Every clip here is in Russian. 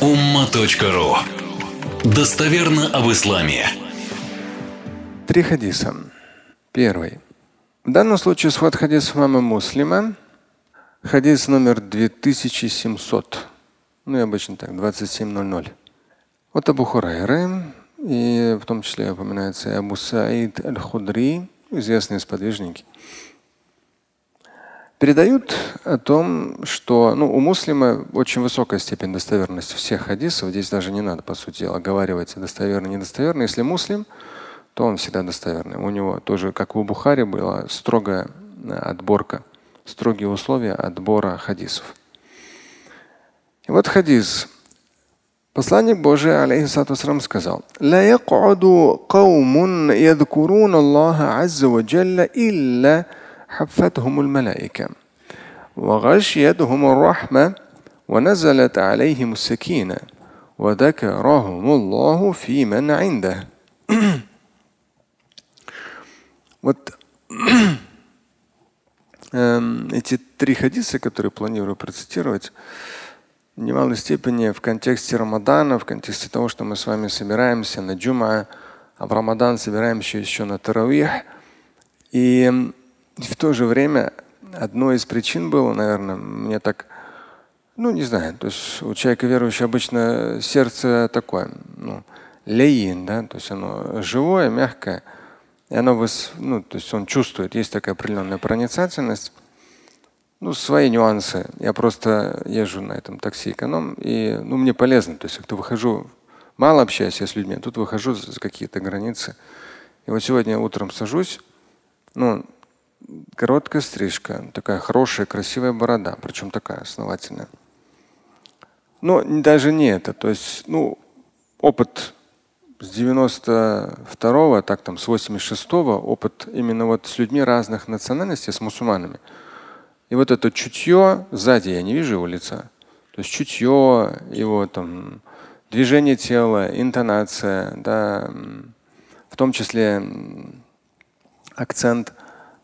umma.ru Достоверно об исламе. Три хадиса. Первый. В данном случае сход хадис мамы Муслима. Хадис номер 2700. Ну и обычно так, 2700. Вот Абу Хурайры, и в том числе упоминается Абу Саид Аль-Худри, известные сподвижники – передают о том, что ну, у муслима очень высокая степень достоверности всех хадисов. Здесь даже не надо, по сути дела, оговаривать достоверно, недостоверно. Если муслим, то он всегда достоверный. У него тоже, как у Бухари, была строгая э, отборка, строгие условия отбора хадисов. И вот хадис. Посланник Божий, алейхиссату вассалам, сказал, «Ла якуду каумун ядкурун Аллаха азза ва илля حفتهم الملائكة وغشيتهم الرحمة ونزلت عليهم السكينة وذكرهم الله في من عنده Вот эти три хадиса, которые планирую процитировать, в немалой степени в контексте Рамадана, в контексте того, что мы с вами собираемся на джума, а в Рамадан собираемся еще на Таравих. И в то же время одной из причин было, наверное, мне так, ну не знаю, то есть у человека верующего обычно сердце такое, ну, леин, да, то есть оно живое, мягкое, и оно, ну, то есть он чувствует, есть такая определенная проницательность. Ну, свои нюансы. Я просто езжу на этом такси эконом, и ну, мне полезно. То есть, как-то выхожу, мало общаюсь я с людьми, а тут выхожу за какие-то границы. И вот сегодня утром сажусь, ну, короткая стрижка, такая хорошая, красивая борода, причем такая основательная. Но даже не это. То есть, ну, опыт с 92-го, так там с 86-го, опыт именно вот с людьми разных национальностей, с мусульманами. И вот это чутье сзади, я не вижу его лица. То есть чутье, его там движение тела, интонация, да, в том числе акцент –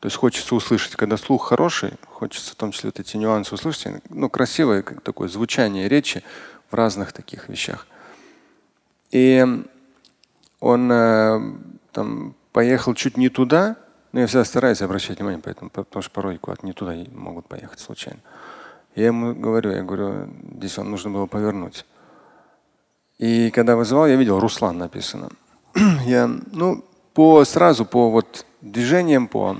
то есть хочется услышать, когда слух хороший, хочется в том числе вот эти нюансы услышать. Ну, красивое такое звучание речи в разных таких вещах. И он э, там поехал чуть не туда, но я всегда стараюсь обращать внимание, поэтому, потому что порой куда-то не туда могут поехать случайно. Я ему говорю, я говорю, здесь он нужно было повернуть. И когда вызывал, я видел Руслан написано. я, ну, по сразу по вот движениям, по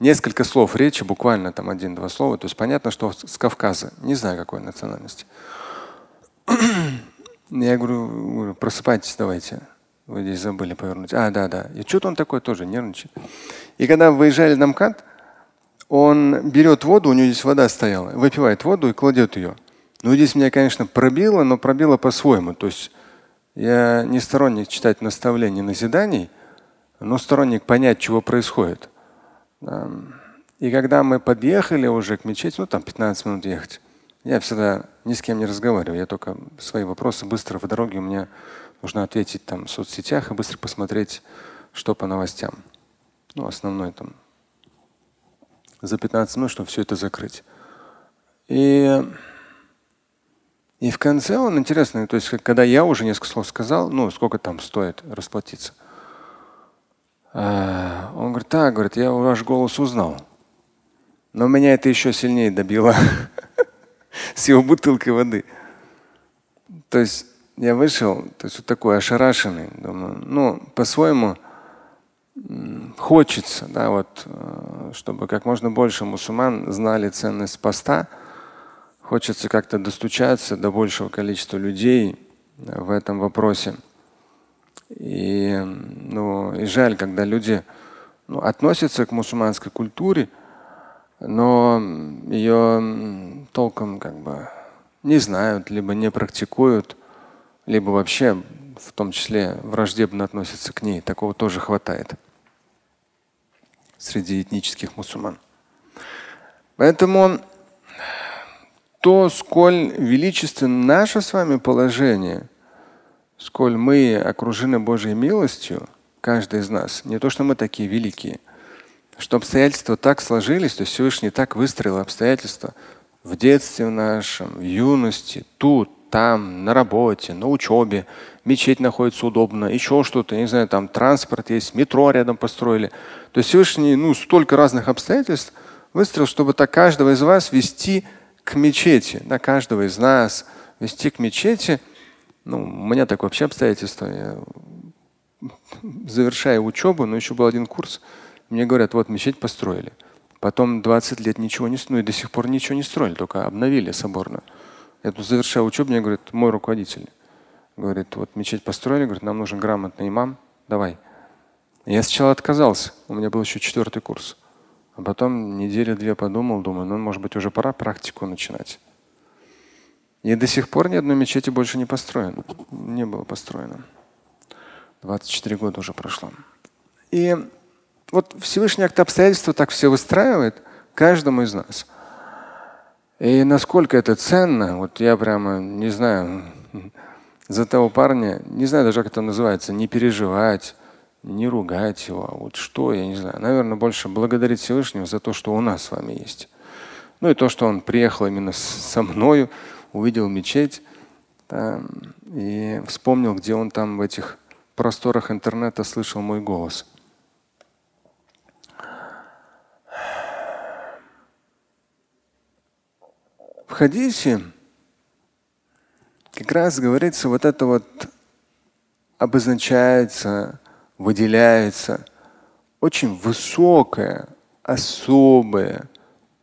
несколько слов речи, буквально там один-два слова. То есть понятно, что с Кавказа. Не знаю, какой национальности. Я говорю, просыпайтесь, давайте. Вы здесь забыли повернуть. А, да, да. И что-то он такой тоже нервничает. И когда выезжали на МКАД, он берет воду, у него здесь вода стояла, выпивает воду и кладет ее. Ну, здесь меня, конечно, пробило, но пробило по-своему. То есть я не сторонник читать наставлений, назиданий, но сторонник понять, чего происходит. И когда мы подъехали уже к мечети, ну там 15 минут ехать, я всегда ни с кем не разговариваю. Я только свои вопросы быстро в дороге. У меня нужно ответить там в соцсетях и быстро посмотреть, что по новостям. Ну, основной там за 15 минут, чтобы все это закрыть. И, и в конце он интересный, то есть когда я уже несколько слов сказал, ну, сколько там стоит расплатиться. А, он говорит, так, говорит, я ваш голос узнал. Но меня это еще сильнее добило с его бутылкой воды. То есть я вышел, то есть вот такой ошарашенный, думаю, ну, по-своему хочется, да, вот, э, чтобы как можно больше мусульман знали ценность поста. Хочется как-то достучаться до большего количества людей в этом вопросе. И, ну, и жаль, когда люди ну, относятся к мусульманской культуре, но ее толком как бы не знают, либо не практикуют, либо вообще в том числе враждебно относятся к ней. Такого тоже хватает среди этнических мусульман. Поэтому то, сколь величественно наше с вами положение – сколь мы окружены Божьей милостью, каждый из нас, не то, что мы такие великие, что обстоятельства так сложились, то есть Всевышний так выстроил обстоятельства в детстве нашем, в юности, тут, там, на работе, на учебе, мечеть находится удобно, еще что-то, не знаю, там транспорт есть, метро рядом построили. То есть Всевышний ну, столько разных обстоятельств выстроил, чтобы так каждого из вас вести к мечети, да, каждого из нас вести к мечети. Ну, у меня так вообще обстоятельства. Я завершая учебу, но еще был один курс, мне говорят, вот мечеть построили. Потом 20 лет ничего не строили, ну до сих пор ничего не строили, только обновили соборно. Я тут завершаю учебу, мне говорит мой руководитель. Говорит, вот мечеть построили, говорит, нам нужен грамотный имам, давай. Я сначала отказался, у меня был еще четвертый курс. А потом неделю-две подумал, думаю, ну, может быть, уже пора практику начинать. И до сих пор ни одной мечети больше не построено. Не было построено. 24 года уже прошло. И вот Всевышний акт обстоятельства так все выстраивает каждому из нас. И насколько это ценно, вот я прямо не знаю, за того парня, не знаю даже, как это называется, не переживать, не ругать его. А вот что, я не знаю. Наверное, больше благодарить Всевышнего за то, что у нас с вами есть. Ну и то, что он приехал именно со мною, увидел мечеть там, и вспомнил, где он там в этих просторах интернета слышал мой голос. В хадисе как раз говорится вот это вот обозначается выделяется очень высокое, особое,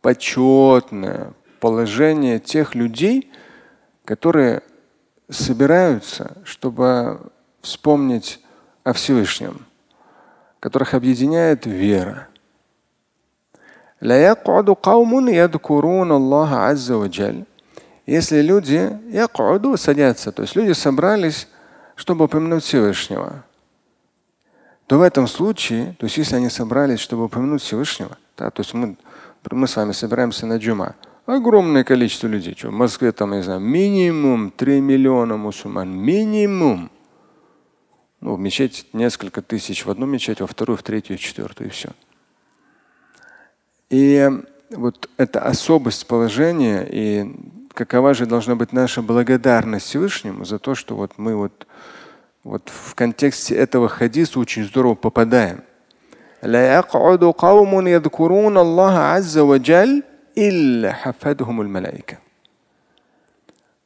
почетное положение тех людей, которые собираются, чтобы вспомнить о Всевышнем, которых объединяет вера. Если люди садятся, то есть люди собрались, чтобы упомянуть Всевышнего, то в этом случае, то есть если они собрались, чтобы упомянуть Всевышнего, да, то есть мы, мы с вами собираемся на джума, огромное количество людей. Что, в Москве там, я не знаю, минимум 3 миллиона мусульман. Минимум. Ну, в мечеть несколько тысяч в одну мечеть, во вторую, в третью, в четвертую, и все. И вот эта особость положения и какова же должна быть наша благодарность Всевышнему за то, что вот мы вот вот в контексте этого хадиса очень здорово попадаем.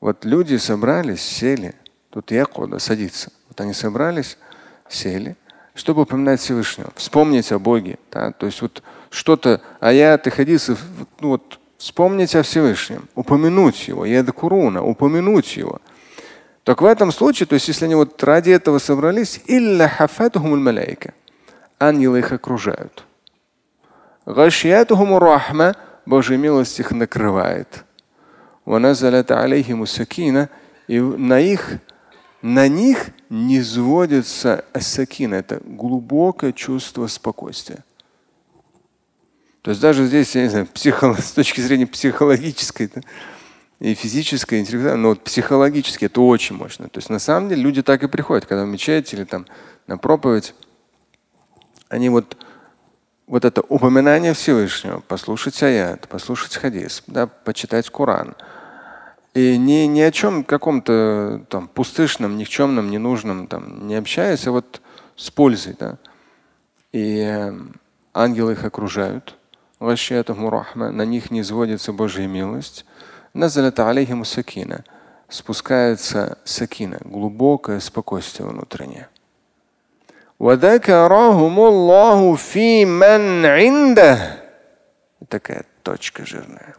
Вот люди собрались, сели, тут якуда садится. Вот они собрались, сели, чтобы упоминать Всевышнего, вспомнить о Боге. Да? То есть вот что-то, аяты, хадисы, ну вот вспомнить о Всевышнем, упомянуть его, ядкуруна, упомянуть его – так в этом случае, то есть если они вот ради этого собрались, ангелы их окружают. рахма, Божья милость их накрывает. И на их, на них не сводится асакина. Это глубокое чувство спокойствия. То есть даже здесь, я не знаю, психо, с точки зрения психологической, и физическое, и интеллектуальное, но вот психологически это очень мощно. То есть на самом деле люди так и приходят, когда в мечеть или там на проповедь, они вот вот это упоминание Всевышнего, послушать аят, послушать хадис, да, почитать Коран. И не, ни о чем каком-то там пустышном, никчемном, ненужном, там, не общаясь, а вот с пользой. Да. И э, ангелы их окружают. На них не сводится Божья милость. Назалят алейхим сакина. Спускается сакина, глубокое спокойствие внутреннее. Такая точка жирная.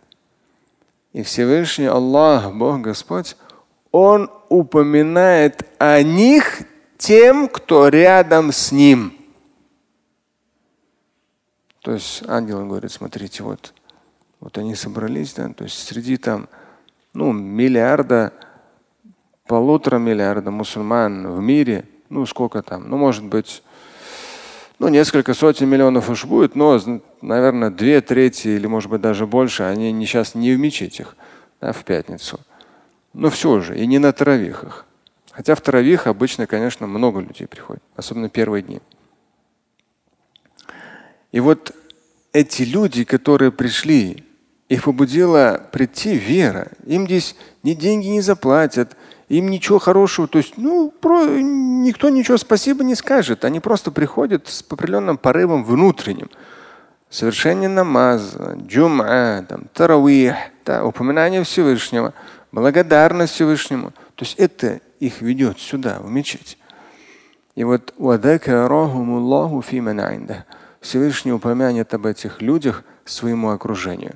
И Всевышний Аллах, Бог Господь, Он упоминает о них тем, кто рядом с Ним. То есть ангел говорит, смотрите, вот вот они собрались, да, то есть среди там, ну, миллиарда, полутора миллиарда мусульман в мире, ну, сколько там, ну, может быть, ну, несколько сотен миллионов уж будет, но, наверное, две трети или, может быть, даже больше, они не, сейчас не в мечетях, да, в пятницу. Но все же, и не на травихах. Хотя в травих обычно, конечно, много людей приходит, особенно первые дни. И вот эти люди, которые пришли Их побудила прийти вера. Им здесь ни деньги не заплатят, им ничего хорошего, то есть, ну, про, никто ничего спасибо не скажет. Они просто приходят с определенным порывом внутренним. Совершение намаза, джума, там, таравих, да, упоминание Всевышнего, благодарность Всевышнему. То есть это их ведет сюда, в мечеть. И вот Всевышний упомянет об этих людях своему окружению.